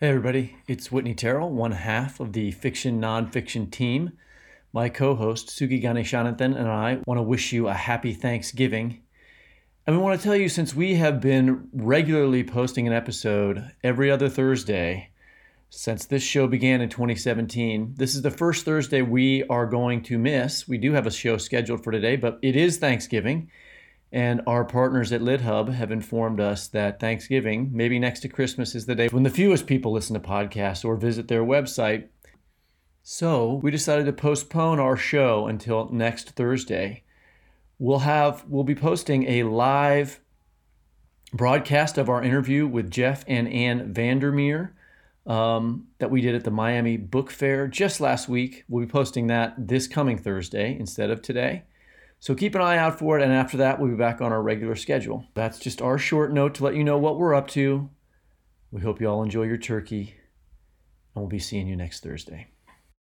Hey, everybody, it's Whitney Terrell, one half of the fiction nonfiction team. My co host, Sugi Ganeshananthan, and I want to wish you a happy Thanksgiving. And we want to tell you since we have been regularly posting an episode every other Thursday since this show began in 2017, this is the first Thursday we are going to miss. We do have a show scheduled for today, but it is Thanksgiving. And our partners at LitHub have informed us that Thanksgiving, maybe next to Christmas, is the day when the fewest people listen to podcasts or visit their website. So we decided to postpone our show until next Thursday. We'll have we'll be posting a live broadcast of our interview with Jeff and Ann VanderMeer um, that we did at the Miami Book Fair just last week. We'll be posting that this coming Thursday instead of today. So keep an eye out for it, and after that, we'll be back on our regular schedule. That's just our short note to let you know what we're up to. We hope you all enjoy your turkey, and we'll be seeing you next Thursday.